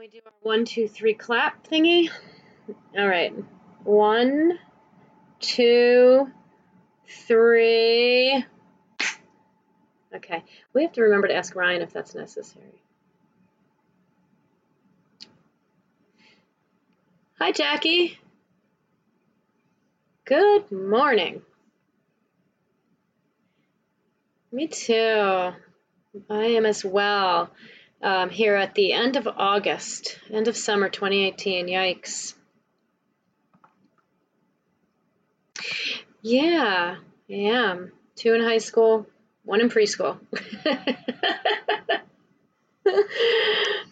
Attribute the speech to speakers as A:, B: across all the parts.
A: we do our one, two, three clap thingy. All right. One, two, three. Okay. We have to remember to ask Ryan if that's necessary. Hi, Jackie. Good morning. Me too. I am as well. Um, here at the end of August, end of summer 2018. Yikes. Yeah, I am. Two in high school, one in preschool.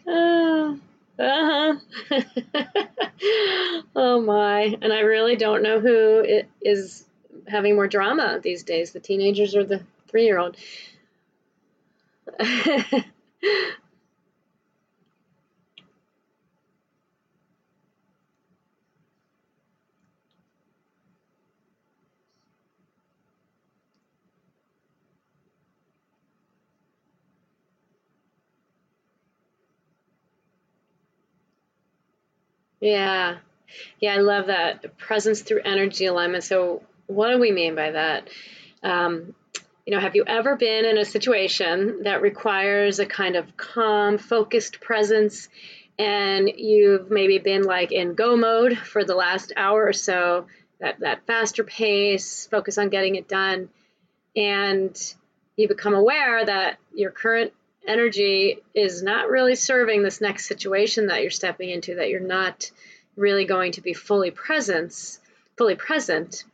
A: uh, uh-huh. oh my. And I really don't know who is having more drama these days the teenagers or the three year old. Yeah. Yeah, I love that. Presence through energy alignment. So, what do we mean by that? Um, you know, have you ever been in a situation that requires a kind of calm, focused presence, and you've maybe been like in go mode for the last hour or so, that, that faster pace, focus on getting it done, and you become aware that your current energy is not really serving this next situation that you're stepping into, that you're not really going to be fully presence, fully present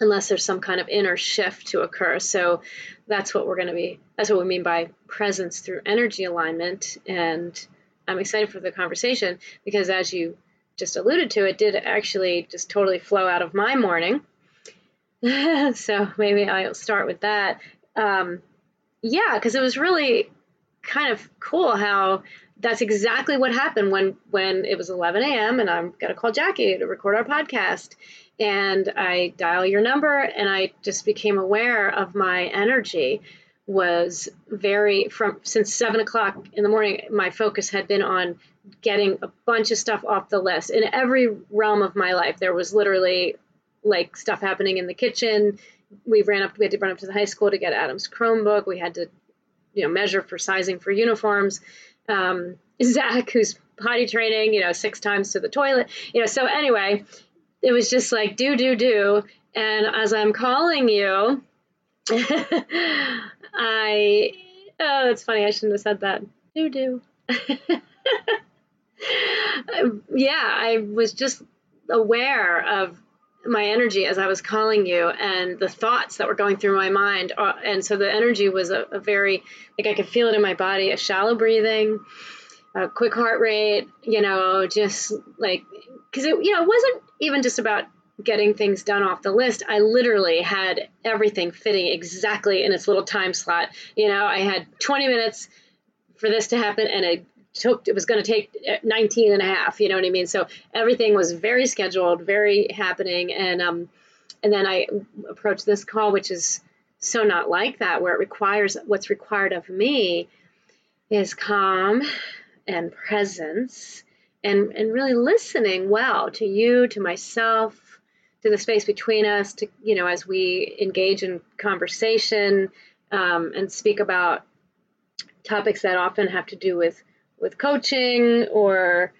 A: unless there's some kind of inner shift to occur. So that's what we're going to be, that's what we mean by presence through energy alignment. And I'm excited for the conversation because as you just alluded to, it did actually just totally flow out of my morning. so maybe I'll start with that. Um, yeah, because it was really kind of cool how that's exactly what happened when when it was 11 a.m. and I'm gonna call Jackie to record our podcast, and I dial your number, and I just became aware of my energy was very from since seven o'clock in the morning. My focus had been on getting a bunch of stuff off the list in every realm of my life. There was literally like stuff happening in the kitchen. We ran up. We had to run up to the high school to get Adam's Chromebook. We had to you know measure for sizing for uniforms. Um, Zach, who's potty training, you know, six times to the toilet, you know. So anyway, it was just like do do do, and as I'm calling you, I oh, it's funny. I shouldn't have said that. Do do. yeah, I was just aware of my energy as I was calling you and the thoughts that were going through my mind. Uh, and so the energy was a, a, very, like I could feel it in my body, a shallow breathing, a quick heart rate, you know, just like, because it, you know, it wasn't even just about getting things done off the list. I literally had everything fitting exactly in its little time slot. You know, I had 20 minutes for this to happen and a took it was going to take 19 and a half you know what i mean? So everything was very scheduled very happening and um and then i approached this call which is so not like that where it requires what's required of me is calm and presence and and really listening well to you to myself to the space between us to you know as we engage in conversation um, and speak about topics that often have to do with with coaching or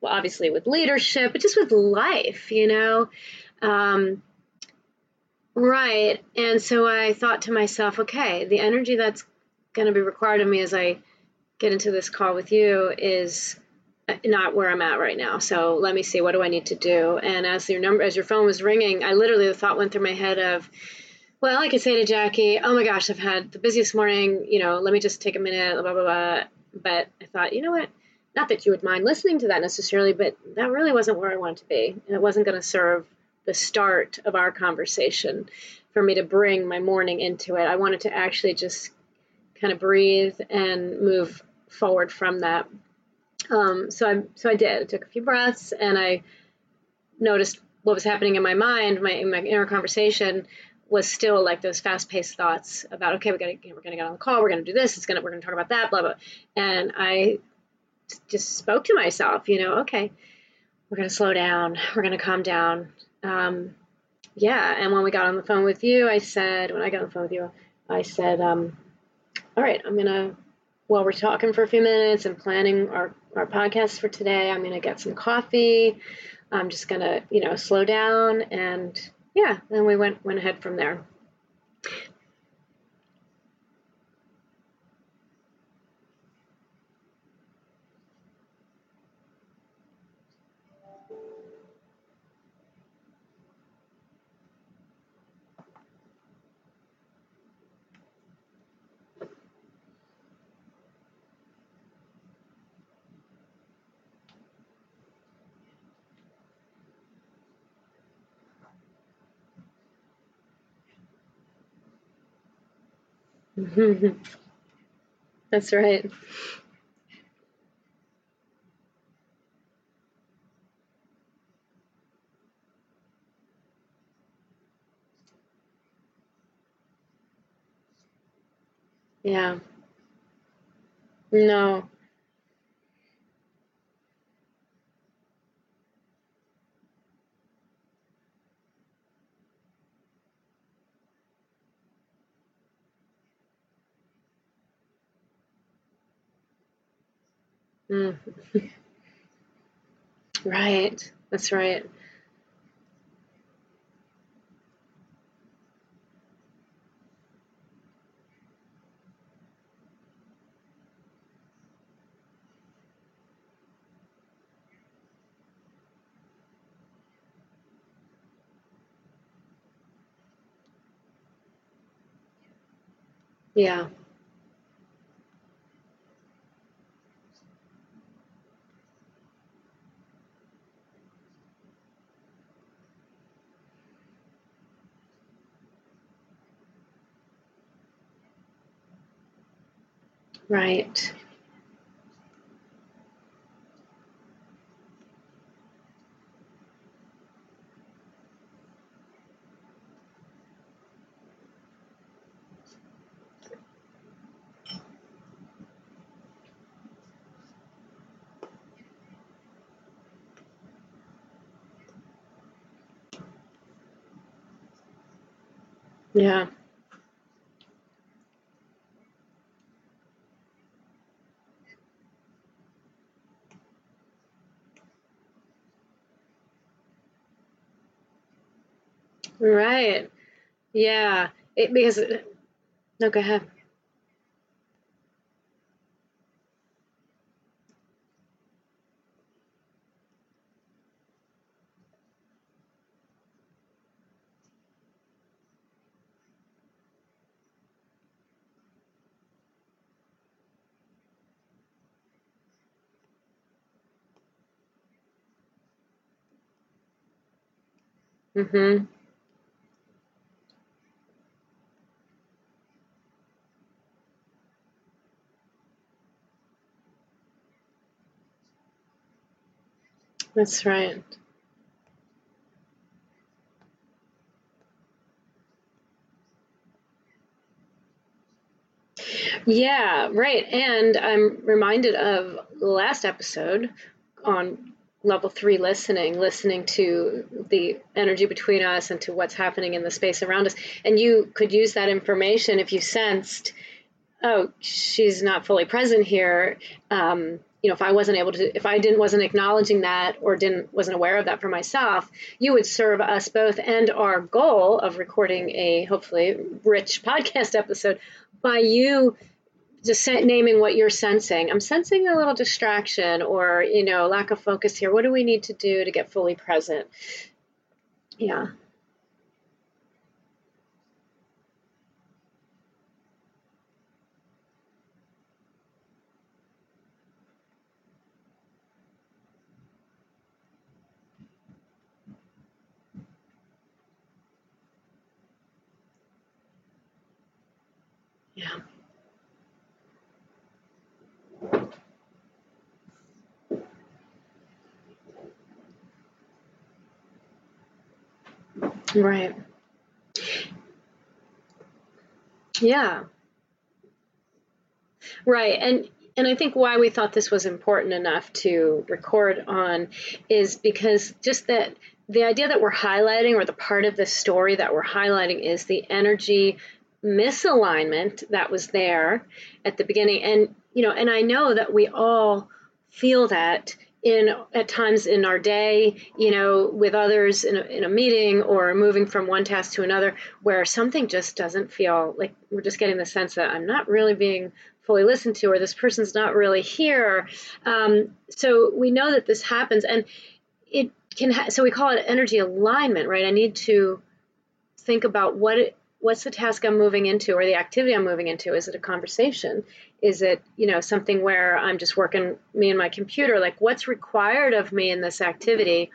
A: well, obviously with leadership, but just with life, you know? Um, right. And so I thought to myself, okay, the energy that's going to be required of me as I get into this call with you is not where I'm at right now. So let me see, what do I need to do? And as your number, as your phone was ringing, I literally the thought went through my head of, well, I could say to Jackie, oh my gosh, I've had the busiest morning, you know, let me just take a minute, blah, blah, blah. But I thought, you know what? Not that you would mind listening to that necessarily, but that really wasn't where I wanted to be. And it wasn't going to serve the start of our conversation for me to bring my morning into it. I wanted to actually just kind of breathe and move forward from that. Um, so I so I did. I took a few breaths and I noticed what was happening in my mind, my, my inner conversation, was still like those fast-paced thoughts about okay, we got to we're to get on the call, we're to do this, it's to we're to talk about that, blah blah. And I just spoke to myself, you know, okay, we're to slow down. We're to calm down. Um, yeah. And when we got on the phone with you, I said, when I got on the phone with you, I said, um, all right, I'm to, while we're talking for a few minutes and planning our, our podcast for today, I'm to get some coffee. I'm just to, you know, slow down. And yeah, then we went, went ahead from there. That's right. Yeah. No. Mm. right. That's right. Yeah. Right. Yeah. Right. Yeah. It because no, go ahead. Mm-hmm. That's right. Yeah, right. And I'm reminded of the last episode on level three listening, listening to the energy between us and to what's happening in the space around us. And you could use that information if you sensed, oh, she's not fully present here. Um, you know, if I wasn't able to, if I didn't, wasn't acknowledging that or didn't, wasn't aware of that for myself, you would serve us both and our goal of recording a hopefully rich podcast episode by you just naming what you're sensing. I'm sensing a little distraction or, you know, lack of focus here. What do we need to do to get fully present? Yeah. Right. Yeah. Right. And and I think why we thought this was important enough to record on is because just that the idea that we're highlighting or the part of the story that we're highlighting is the energy misalignment that was there at the beginning and you know and I know that we all feel that in at times in our day, you know, with others in a, in a meeting or moving from one task to another, where something just doesn't feel like we're just getting the sense that I'm not really being fully listened to, or this person's not really here. Um, so we know that this happens, and it can. Ha- so we call it energy alignment, right? I need to think about what it, what's the task I'm moving into or the activity I'm moving into? Is it a conversation? Is it, you know, something where I'm just working me and my computer? Like what's required of me in this activity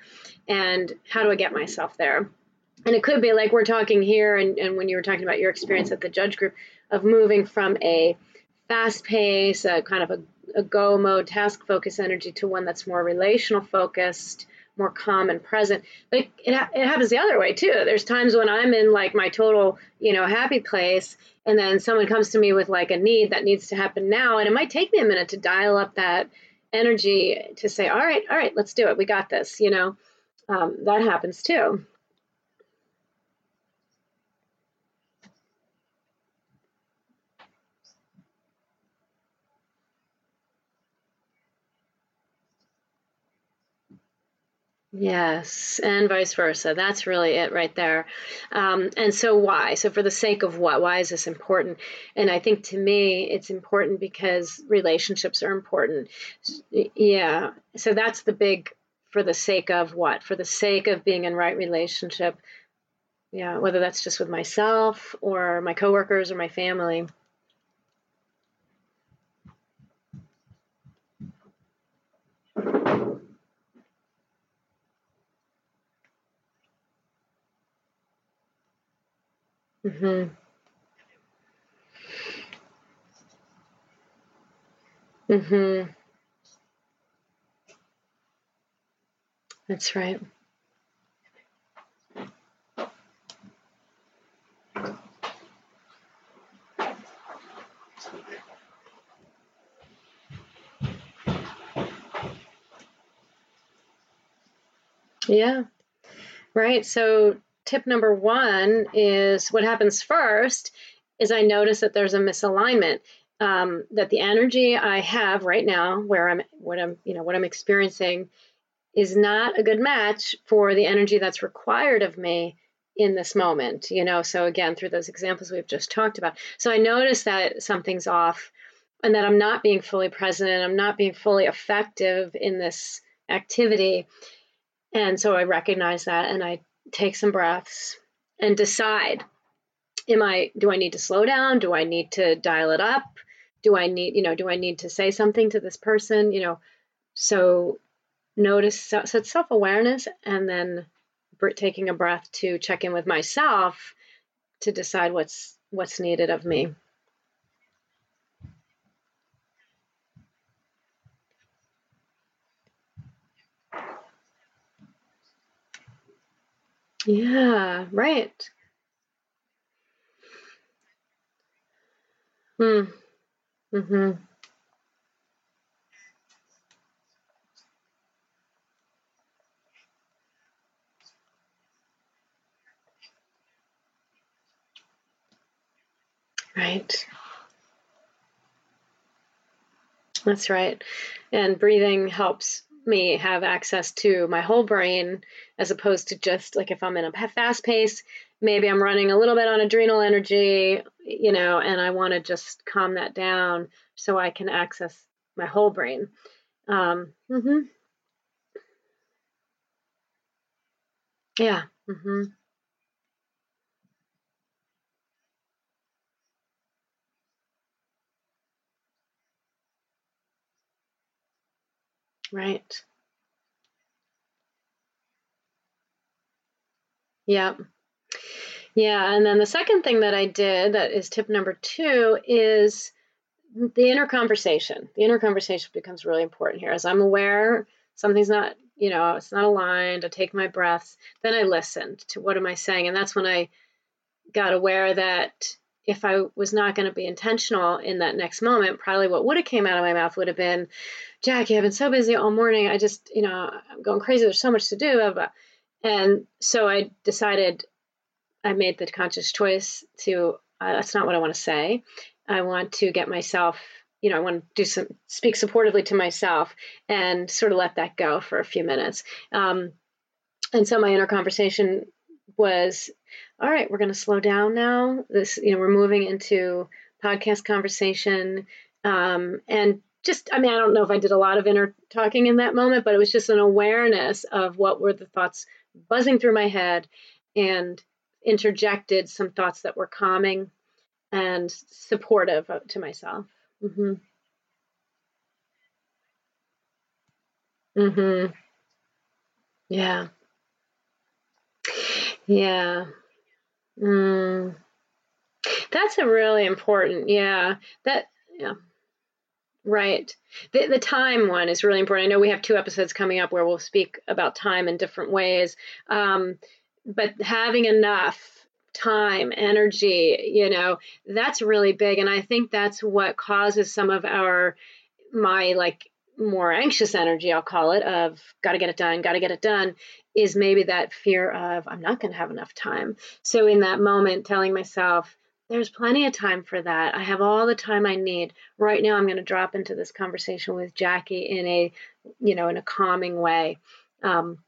A: and how do I get myself there? And it could be like we're talking here and, and when you were talking about your experience at the judge group of moving from a fast pace, a kind of a, a go mode task focused energy to one that's more relational focused more calm and present. But it, it happens the other way too. There's times when I'm in like my total, you know, happy place, and then someone comes to me with like a need that needs to happen now, and it might take me a minute to dial up that energy to say, all right, all right, let's do it. We got this. You know, um, that happens too. Yes, and vice versa. That's really it right there. Um, and so, why? So, for the sake of what? Why is this important? And I think to me, it's important because relationships are important. Yeah. So, that's the big for the sake of what? For the sake of being in right relationship. Yeah, whether that's just with myself or my coworkers or my family. Mm-hmm. Mm-hmm. That's right. Yeah. Right. So tip number one is what happens first is I notice that there's a misalignment. Um, that the energy I have right now, where I'm, what I'm, you know, what I'm experiencing, is not a good match for the energy that's required of me in this moment. You know, so again, through those examples we've just talked about, so I notice that something's off, and that I'm not being fully present, I'm not being fully effective in this activity, and so I recognize that, and I take some breaths and decide am i do i need to slow down? Do i need to dial it up? Do i need you know do i need to say something to this person? You know so notice so, it's self-awareness and then taking a breath to check in with myself to decide what's what's needed of me Yeah, right. Hmm. Mm-hmm. Right. That's right. And breathing helps me have access to my whole brain as opposed to just like if I'm in a fast pace, maybe I'm running a little bit on adrenal energy, you know, and I want to just calm that down so I can access my whole brain. Um, mm-hmm. Yeah. Mm-hmm. Right. Yeah. Yeah. And then the second thing that I did that is tip number two is the inner conversation. The inner conversation becomes really important here. As I'm aware something's not, you know, it's not aligned, I take my breaths, then I listened to what am I saying? And that's when I got aware that if I was not going to be intentional in that next moment, probably what would have came out of my mouth would have been, Jackie, I've been so busy all morning. I just, you know, I'm going crazy. There's so much to do. And so I decided, I made the conscious choice to, uh, that's not what I want to say. I want to get myself, you know, I want to do some, speak supportively to myself and sort of let that go for a few minutes. Um, and so my inner conversation was all right we're going to slow down now this you know we're moving into podcast conversation um, and just i mean i don't know if i did a lot of inner talking in that moment but it was just an awareness of what were the thoughts buzzing through my head and interjected some thoughts that were calming and supportive to myself mm-hmm. Mm-hmm. yeah yeah. Mm. That's a really important, yeah. That, yeah. Right. The, the time one is really important. I know we have two episodes coming up where we'll speak about time in different ways. Um, but having enough time, energy, you know, that's really big. And I think that's what causes some of our, my like more anxious energy, I'll call it, of got to get it done, got to get it done, is maybe that fear of I'm not going to have enough time. So in that moment, telling myself, there's plenty of time for that. I have all the time I need. Right now, I'm going to drop into this conversation with Jackie in a, you know, in a calming way. Um,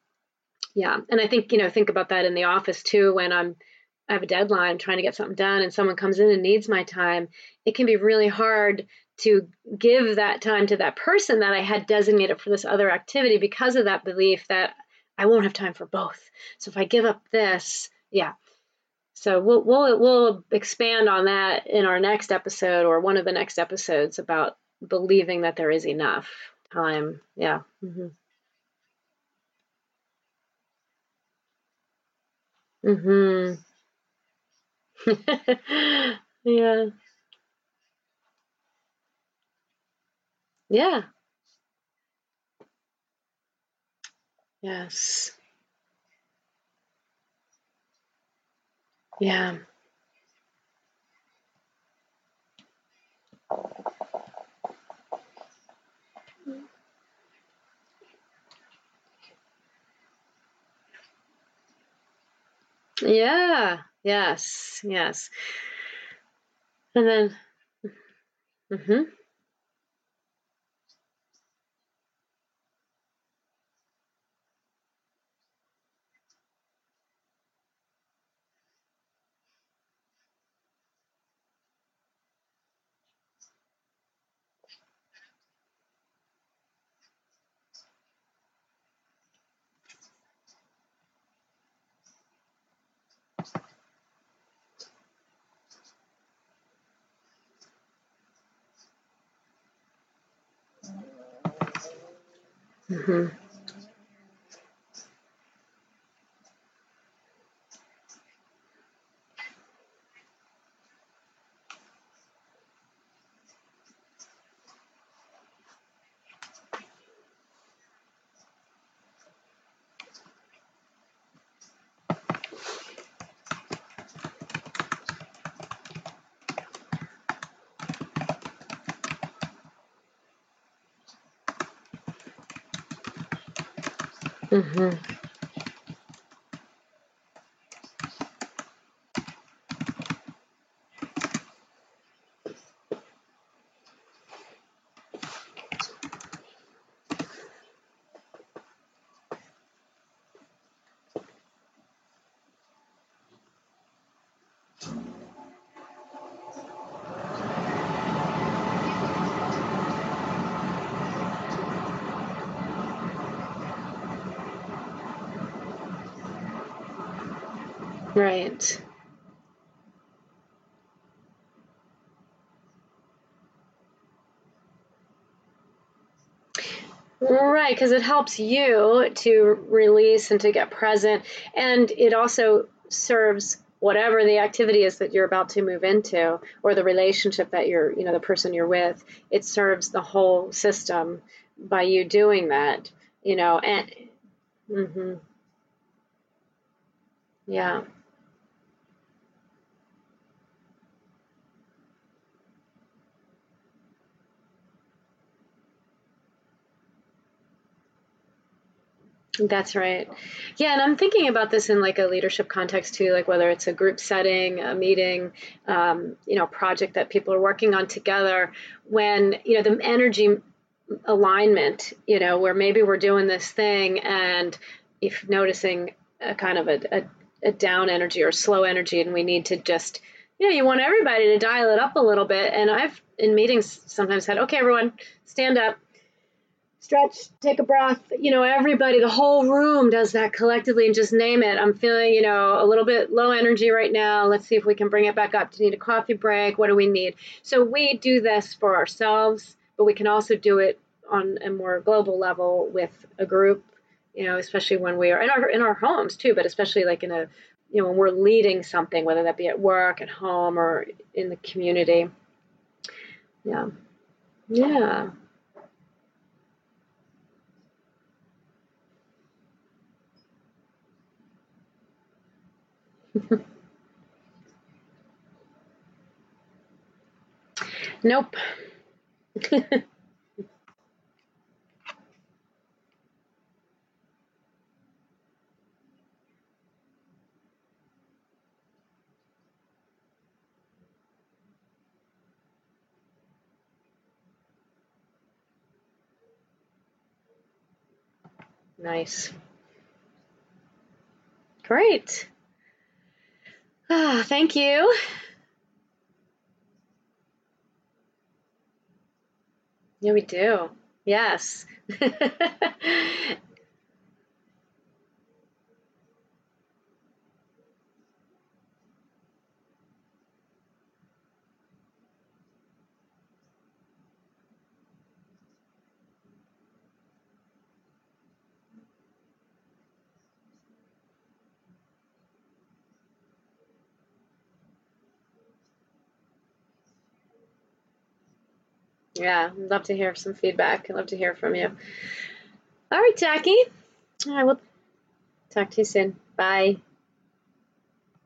A: yeah, and I think you know, think about that in the office too. When I'm, I have a deadline, I'm trying to get something done, and someone comes in and needs my time, it can be really hard to give that time to that person that I had designated for this other activity because of that belief that I won't have time for both. So if I give up this, yeah. So we'll we'll we'll expand on that in our next episode or one of the next episodes about believing that there is enough time. Yeah. Mm-hmm. Mm-hmm. yeah. Yeah. Yes. Yeah. Yeah. Yes. Yes. And then, hmm hmm hmm Right. Right, because it helps you to release and to get present. And it also serves whatever the activity is that you're about to move into or the relationship that you're, you know, the person you're with. It serves the whole system by you doing that, you know, and mm-hmm. yeah. That's right. Yeah, and I'm thinking about this in like a leadership context too, like whether it's a group setting, a meeting, um, you know, project that people are working on together. When you know the energy alignment, you know, where maybe we're doing this thing and if noticing a kind of a, a, a down energy or slow energy, and we need to just you know, you want everybody to dial it up a little bit. And I've in meetings sometimes said, okay, everyone, stand up, stretch, take a breath. You know, everybody, the whole room does that collectively and just name it. I'm feeling, you know, a little bit low energy right now. Let's see if we can bring it back up. Do you need a coffee break? What do we need? So we do this for ourselves, but we can also do it on a more global level with a group. You know, especially when we are in our in our homes too, but especially like in a you know when we're leading something, whether that be at work, at home, or in the community. Yeah, yeah. Nope. nice. Great. Ah, thank you. Yeah, we do. Yes. Yeah, I'd love to hear some feedback. I'd love to hear from you. All right, Jackie. I will talk to you soon. Bye.